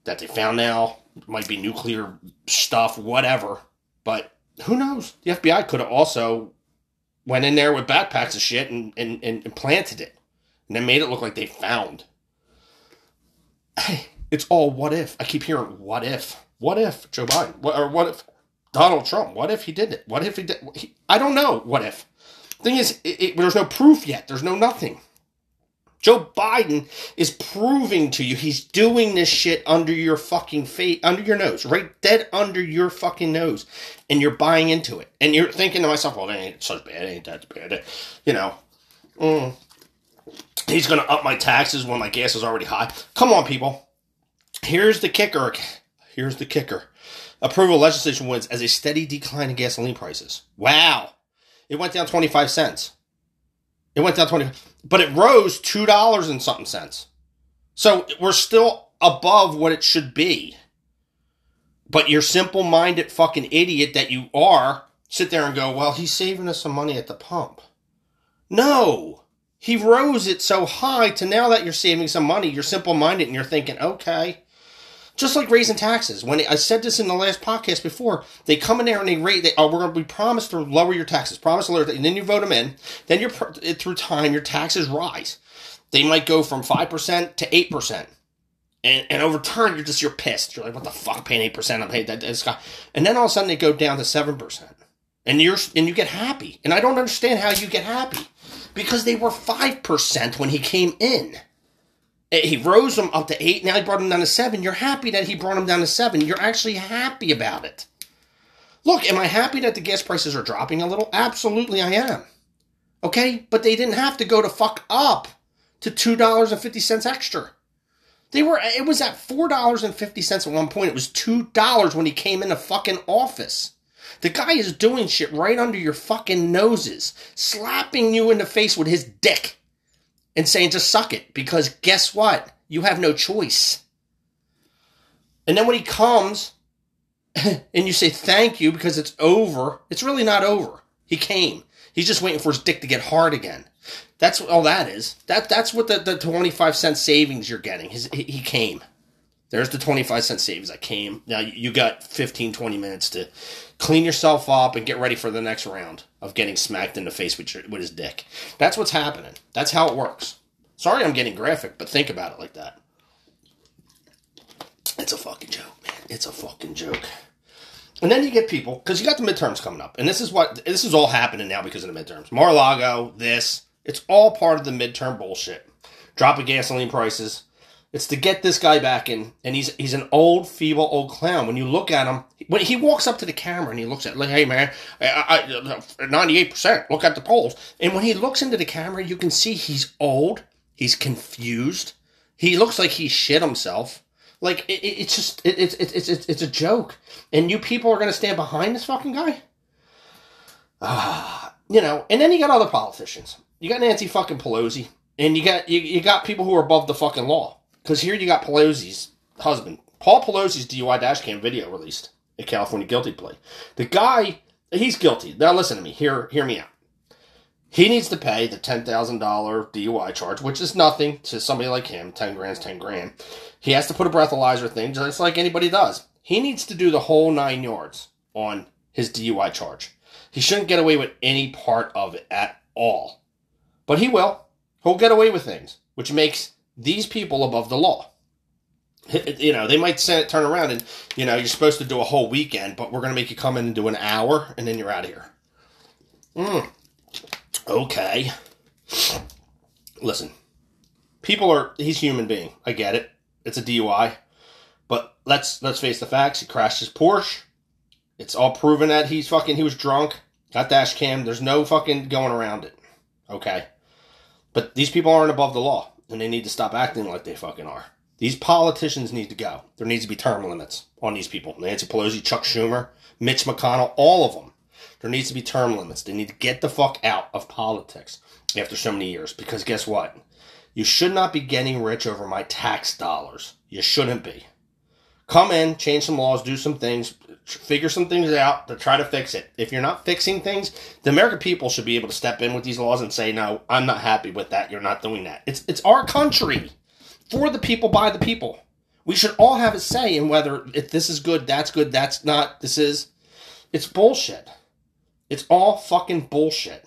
that they found now. Might be nuclear stuff, whatever. But who knows? The FBI could have also went in there with backpacks of shit and, and, and, planted it. And then made it look like they found. Hey, it's all what if. I keep hearing what if. What if Joe Biden? What, or what if Donald Trump? What if he did it? What if he did? He, I don't know. What if? Thing is, it, it, there's no proof yet. There's no nothing. Joe Biden is proving to you he's doing this shit under your fucking face, under your nose, right dead under your fucking nose, and you're buying into it, and you're thinking to myself, "Well, it ain't so bad, ain't that bad," you know. Mm. He's gonna up my taxes when my gas is already high. Come on, people. Here's the kicker. Here's the kicker. Approval legislation wins as a steady decline in gasoline prices. Wow. It went down 25 cents. It went down 20, but it rose $2 and something cents. So we're still above what it should be. But your simple minded fucking idiot that you are sit there and go, well, he's saving us some money at the pump. No. He rose it so high to now that you're saving some money, you're simple minded and you're thinking, okay. Just like raising taxes. When I said this in the last podcast before, they come in there and they rate. They, oh, we're going to be promised to lower your taxes. Promise to lower, and then you vote them in. Then you're through time, your taxes rise. They might go from five percent to eight percent, and and over time, you're just you're pissed. You're like, what the fuck, paying eight percent? I'm paying that guy, and then all of a sudden they go down to seven percent, and you're and you get happy. And I don't understand how you get happy, because they were five percent when he came in he rose them up to eight. Now he brought them down to seven. You're happy that he brought them down to seven. You're actually happy about it. Look, am I happy that the gas prices are dropping a little? Absolutely, I am. Okay, but they didn't have to go to fuck up to two dollars and fifty cents extra. They were. It was at four dollars and fifty cents at one point. It was two dollars when he came in the fucking office. The guy is doing shit right under your fucking noses, slapping you in the face with his dick and saying to suck it because guess what? You have no choice. And then when he comes and you say thank you because it's over, it's really not over. He came. He's just waiting for his dick to get hard again. That's all that is. That that's what the, the 25 cent savings you're getting. His, he, he came. There's the 25 cent savings. I came. Now you got 15, 20 minutes to clean yourself up and get ready for the next round of getting smacked in the face with, your, with his dick. That's what's happening. That's how it works. Sorry I'm getting graphic, but think about it like that. It's a fucking joke, man. It's a fucking joke. And then you get people because you got the midterms coming up, and this is what this is all happening now because of the midterms. Mar-a-Lago, this, it's all part of the midterm bullshit. Drop Dropping gasoline prices. It's to get this guy back in, and he's he's an old, feeble, old clown. When you look at him, when he walks up to the camera and he looks at, like, hey man, ninety-eight percent. Look at the polls, and when he looks into the camera, you can see he's old, he's confused, he looks like he shit himself. Like it, it- it's just it, it's it's it's a joke, and you people are gonna stand behind this fucking guy. Ah, you know, and then you got other politicians. You got Nancy fucking Pelosi, and you got you, you got people who are above the fucking law. Because here you got Pelosi's husband, Paul Pelosi's DUI dash cam video released a California guilty plea. The guy, he's guilty. Now listen to me. Hear hear me out. He needs to pay the ten thousand dollar DUI charge, which is nothing to somebody like him. Ten grand's ten grand. He has to put a breathalyzer thing, just like anybody does. He needs to do the whole nine yards on his DUI charge. He shouldn't get away with any part of it at all. But he will. He'll get away with things, which makes these people above the law. You know, they might say, turn around and, you know, you're supposed to do a whole weekend, but we're going to make you come in and do an hour, and then you're out of here. Mm. Okay. Listen, people are, he's human being. I get it. It's a DUI. But let's let's face the facts. He crashed his Porsche. It's all proven that he's fucking he was drunk. Got dash cam. There's no fucking going around it. Okay. But these people aren't above the law, and they need to stop acting like they fucking are. These politicians need to go. There needs to be term limits on these people. Nancy Pelosi, Chuck Schumer, Mitch McConnell, all of them. There needs to be term limits. They need to get the fuck out of politics after so many years. Because guess what? You should not be getting rich over my tax dollars. You shouldn't be. Come in, change some laws, do some things, figure some things out to try to fix it. If you're not fixing things, the American people should be able to step in with these laws and say, "No, I'm not happy with that. You're not doing that." It's it's our country, for the people, by the people. We should all have a say in whether if this is good, that's good, that's not. This is, it's bullshit. It's all fucking bullshit.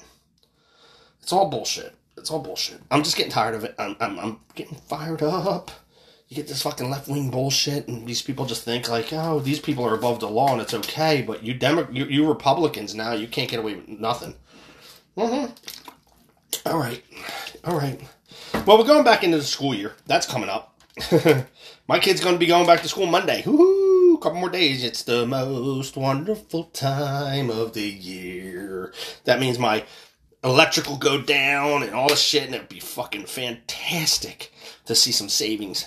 It's all bullshit. It's all bullshit. I'm just getting tired of it. I'm I'm, I'm getting fired up you get this fucking left wing bullshit, and these people just think like, oh, these people are above the law and it's okay, but you Demo- you, you Republicans now, you can't get away with nothing. Mm-hmm. All right, all right. Well, we're going back into the school year. That's coming up. My kid's going to be going back to school Monday. Woohoo! Couple more days. It's the most wonderful time of the year. That means my electric will go down and all the shit, and it'd be fucking fantastic to see some savings.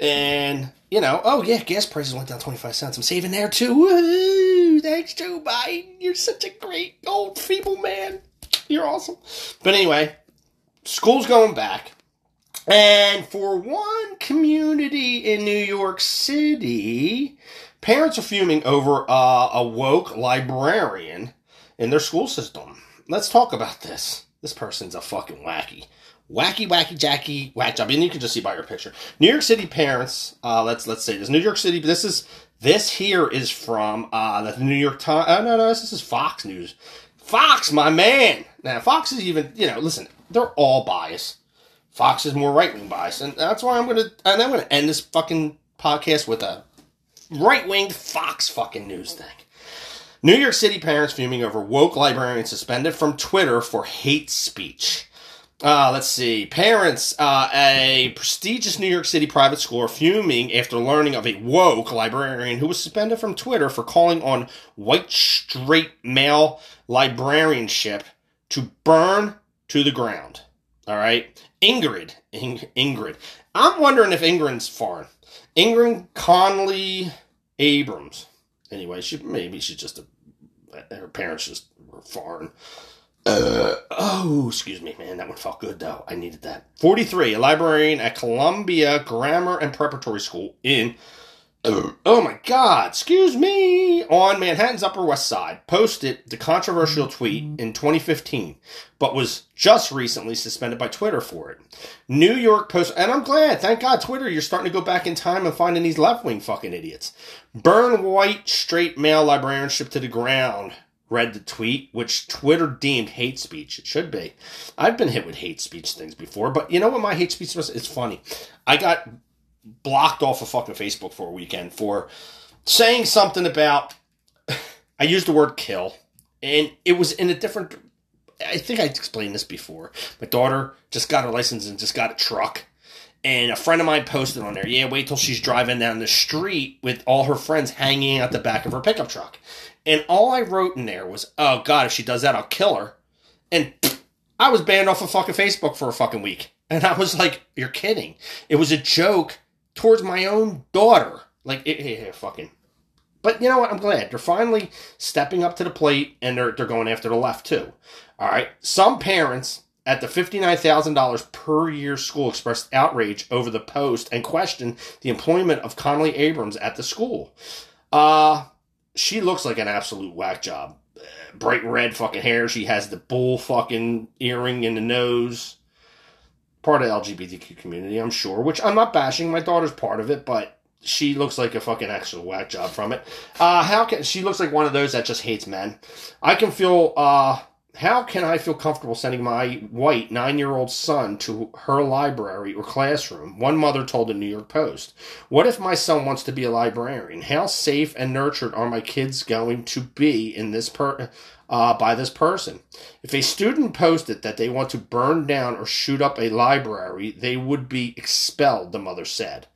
And, you know, oh yeah, gas prices went down 25 cents. I'm saving there too. Thanks, Joe Biden. You're such a great old feeble man. You're awesome. But anyway, school's going back. And for one community in New York City, parents are fuming over uh, a woke librarian in their school system. Let's talk about this. This person's a fucking wacky. Wacky, wacky, Jackie, whack job. And you can just see by her picture. New York City parents, uh, let's let's say this. New York City, this is this here is from uh, the New York Times. Oh, no, no, this is Fox News. Fox, my man. Now, Fox is even, you know, listen, they're all biased. Fox is more right wing biased, and that's why I'm gonna and I'm gonna end this fucking podcast with a right wing Fox fucking news thing. New York City parents fuming over woke librarian suspended from Twitter for hate speech. Uh, let's see. Parents, uh, a prestigious New York City private school are fuming after learning of a woke librarian who was suspended from Twitter for calling on white straight male librarianship to burn to the ground. All right. Ingrid. Ing- Ingrid. I'm wondering if Ingrid's foreign. Ingrid Conley Abrams. Anyway, she maybe she's just a her parents just were foreign. Uh, oh, excuse me, man. That one felt good, though. I needed that. 43, a librarian at Columbia Grammar and Preparatory School in, uh, oh my God, excuse me, on Manhattan's Upper West Side, posted the controversial tweet in 2015, but was just recently suspended by Twitter for it. New York Post, and I'm glad, thank God, Twitter, you're starting to go back in time and finding these left wing fucking idiots. Burn white straight male librarianship to the ground read the tweet, which Twitter deemed hate speech. It should be. I've been hit with hate speech things before, but you know what my hate speech was? It's funny. I got blocked off of fucking Facebook for a weekend for saying something about. I used the word kill, and it was in a different. I think I explained this before. My daughter just got her license and just got a truck. And a friend of mine posted on there, yeah, wait till she's driving down the street with all her friends hanging out the back of her pickup truck. And all I wrote in there was, oh God, if she does that, I'll kill her. And I was banned off of fucking Facebook for a fucking week. And I was like, you're kidding. It was a joke towards my own daughter. Like, it, it, it fucking. But you know what? I'm glad. They're finally stepping up to the plate and they're, they're going after the left too. All right. Some parents at the $59,000 per year school expressed outrage over the post and questioned the employment of Connolly Abrams at the school. Uh, she looks like an absolute whack job. Bright red fucking hair. She has the bull fucking earring in the nose. Part of LGBTQ community, I'm sure, which I'm not bashing. My daughter's part of it, but she looks like a fucking actual whack job from it. Uh, how can she looks like one of those that just hates men? I can feel uh how can I feel comfortable sending my white nine year old son to her library or classroom? One mother told the New York Post. What if my son wants to be a librarian? How safe and nurtured are my kids going to be in this per, uh, by this person? If a student posted that they want to burn down or shoot up a library, they would be expelled, the mother said.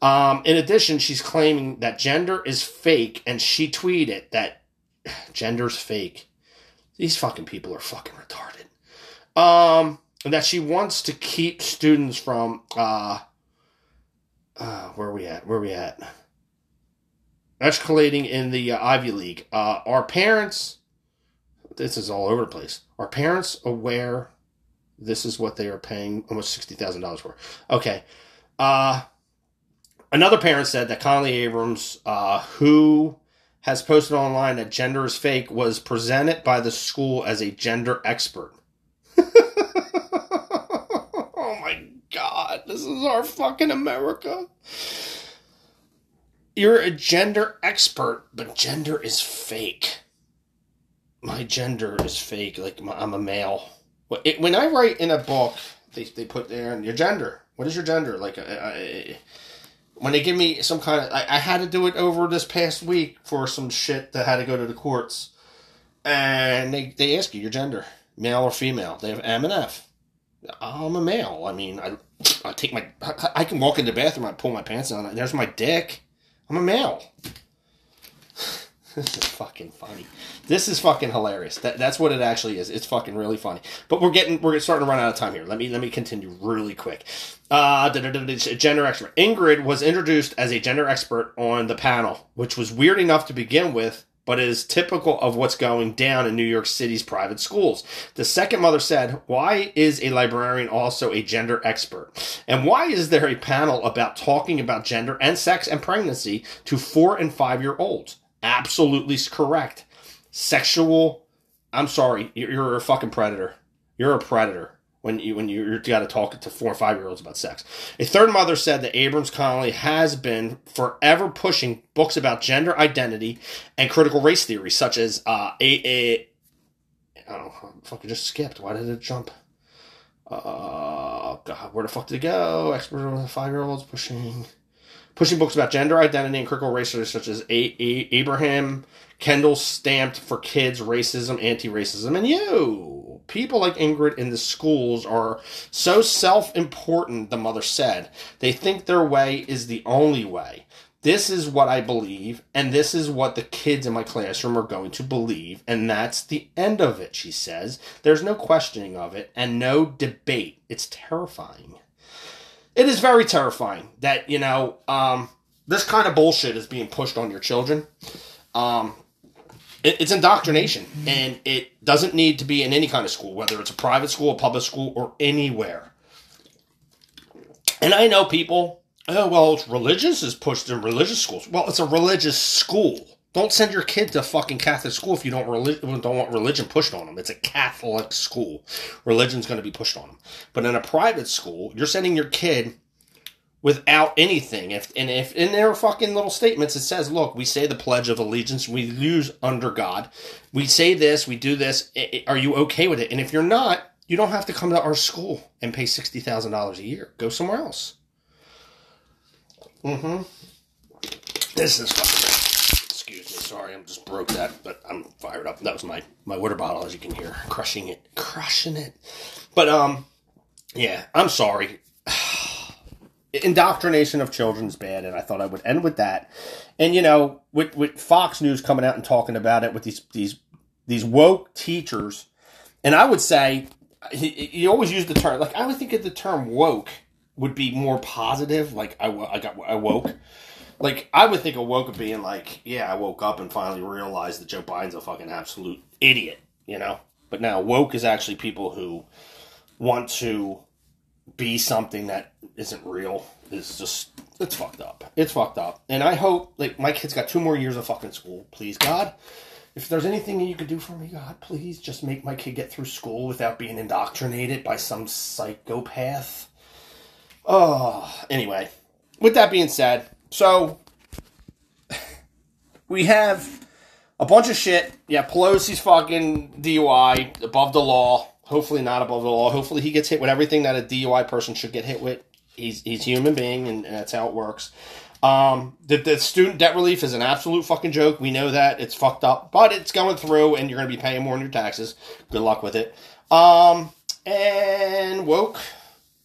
Um, in addition, she's claiming that gender is fake, and she tweeted that gender's fake these fucking people are fucking retarded. Um, that she wants to keep students from uh, uh where are we at? Where are we at? Escalating in the uh, Ivy League. Uh, are parents? This is all over the place. Are parents aware? This is what they are paying almost sixty thousand dollars for. Okay. Uh, another parent said that Conley Abrams, uh, who has posted online that gender is fake was presented by the school as a gender expert. oh my god, this is our fucking America. You're a gender expert, but gender is fake. My gender is fake. Like I'm a male. When I write in a book, they, they put there your gender. What is your gender? Like I, when they give me some kind of, I, I, had to do it over this past week for some shit that had to go to the courts, and they they ask you your gender, male or female. They have M and F. I'm a male. I mean, I I take my I, I can walk in the bathroom, I pull my pants down, there's my dick. I'm a male. this is fucking funny. This is fucking hilarious. That, that's what it actually is. It's fucking really funny. But we're getting we're starting to run out of time here. Let me let me continue really quick. Uh, gender expert Ingrid was introduced as a gender expert on the panel, which was weird enough to begin with, but is typical of what's going down in New York City's private schools. The second mother said, Why is a librarian also a gender expert? And why is there a panel about talking about gender and sex and pregnancy to four and five year olds? Absolutely correct sexual. I'm sorry, you're, you're a fucking predator. You're a predator when you when you, you got to talk to four or five year olds about sex. A third mother said that Abrams Connolly has been forever pushing books about gender identity and critical race theory, such as uh, a a. Oh, fucking just skipped. Why did it jump? Uh, God, where the fuck did it go? Expert on five year olds pushing pushing books about gender identity and critical race such as a- a- Abraham Kendall stamped for kids racism, anti racism, and you. People like Ingrid in the schools are so self important, the mother said. They think their way is the only way. This is what I believe, and this is what the kids in my classroom are going to believe, and that's the end of it, she says. There's no questioning of it and no debate. It's terrifying. It is very terrifying that, you know, um, this kind of bullshit is being pushed on your children. Um, it's indoctrination, and it doesn't need to be in any kind of school, whether it's a private school, a public school, or anywhere. And I know people, oh, well, it's religious is pushed in religious schools. Well, it's a religious school. Don't send your kid to fucking Catholic school if you don't relig- don't want religion pushed on them. It's a Catholic school. Religion's going to be pushed on them. But in a private school, you're sending your kid without anything. If and if in their fucking little statements it says, "Look, we say the pledge of allegiance, we use under God, we say this, we do this. Are you okay with it?" And if you're not, you don't have to come to our school and pay sixty thousand dollars a year. Go somewhere else. Mm-hmm. This is fucking. Excuse me, sorry, I'm just broke that, but I'm fired up. That was my my water bottle, as you can hear, crushing it, crushing it. But um, yeah, I'm sorry indoctrination of children is bad, and I thought I would end with that. And you know, with with Fox News coming out and talking about it with these these these woke teachers, and I would say he, he always used the term like I would think of the term woke would be more positive. Like I, I got I woke. Like I would think of woke of being like, yeah, I woke up and finally realized that Joe Biden's a fucking absolute idiot, you know. But now woke is actually people who want to be something that isn't real is just it's fucked up. It's fucked up. And I hope like my kid's got two more years of fucking school. Please God, if there's anything you could do for me, God, please just make my kid get through school without being indoctrinated by some psychopath. Oh, anyway. With that being said, so we have a bunch of shit. Yeah, Pelosi's fucking DUI above the law. Hopefully not above the law. Hopefully he gets hit with everything that a DUI person should get hit with. He's he's a human being, and, and that's how it works. Um, the, the student debt relief is an absolute fucking joke. We know that it's fucked up, but it's going through, and you're going to be paying more in your taxes. Good luck with it. Um, and woke,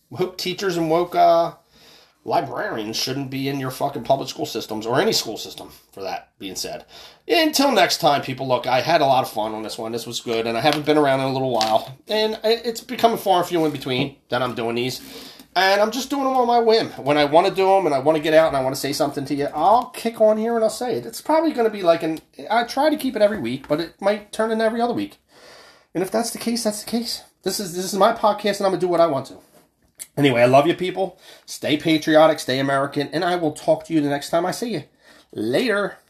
woke teachers and woke uh, librarians shouldn't be in your fucking public school systems or any school system for that being said. Until next time people look i had a lot of fun on this one. This was good and i haven't been around in a little while. And it's becoming far and few in between that i'm doing these. And i'm just doing them on my whim. When i want to do them and i want to get out and i want to say something to you i'll kick on here and i'll say it. It's probably going to be like an i try to keep it every week but it might turn in every other week. And if that's the case that's the case. This is this is my podcast and i'm going to do what i want to Anyway, I love you people. Stay patriotic, stay American, and I will talk to you the next time I see you. Later.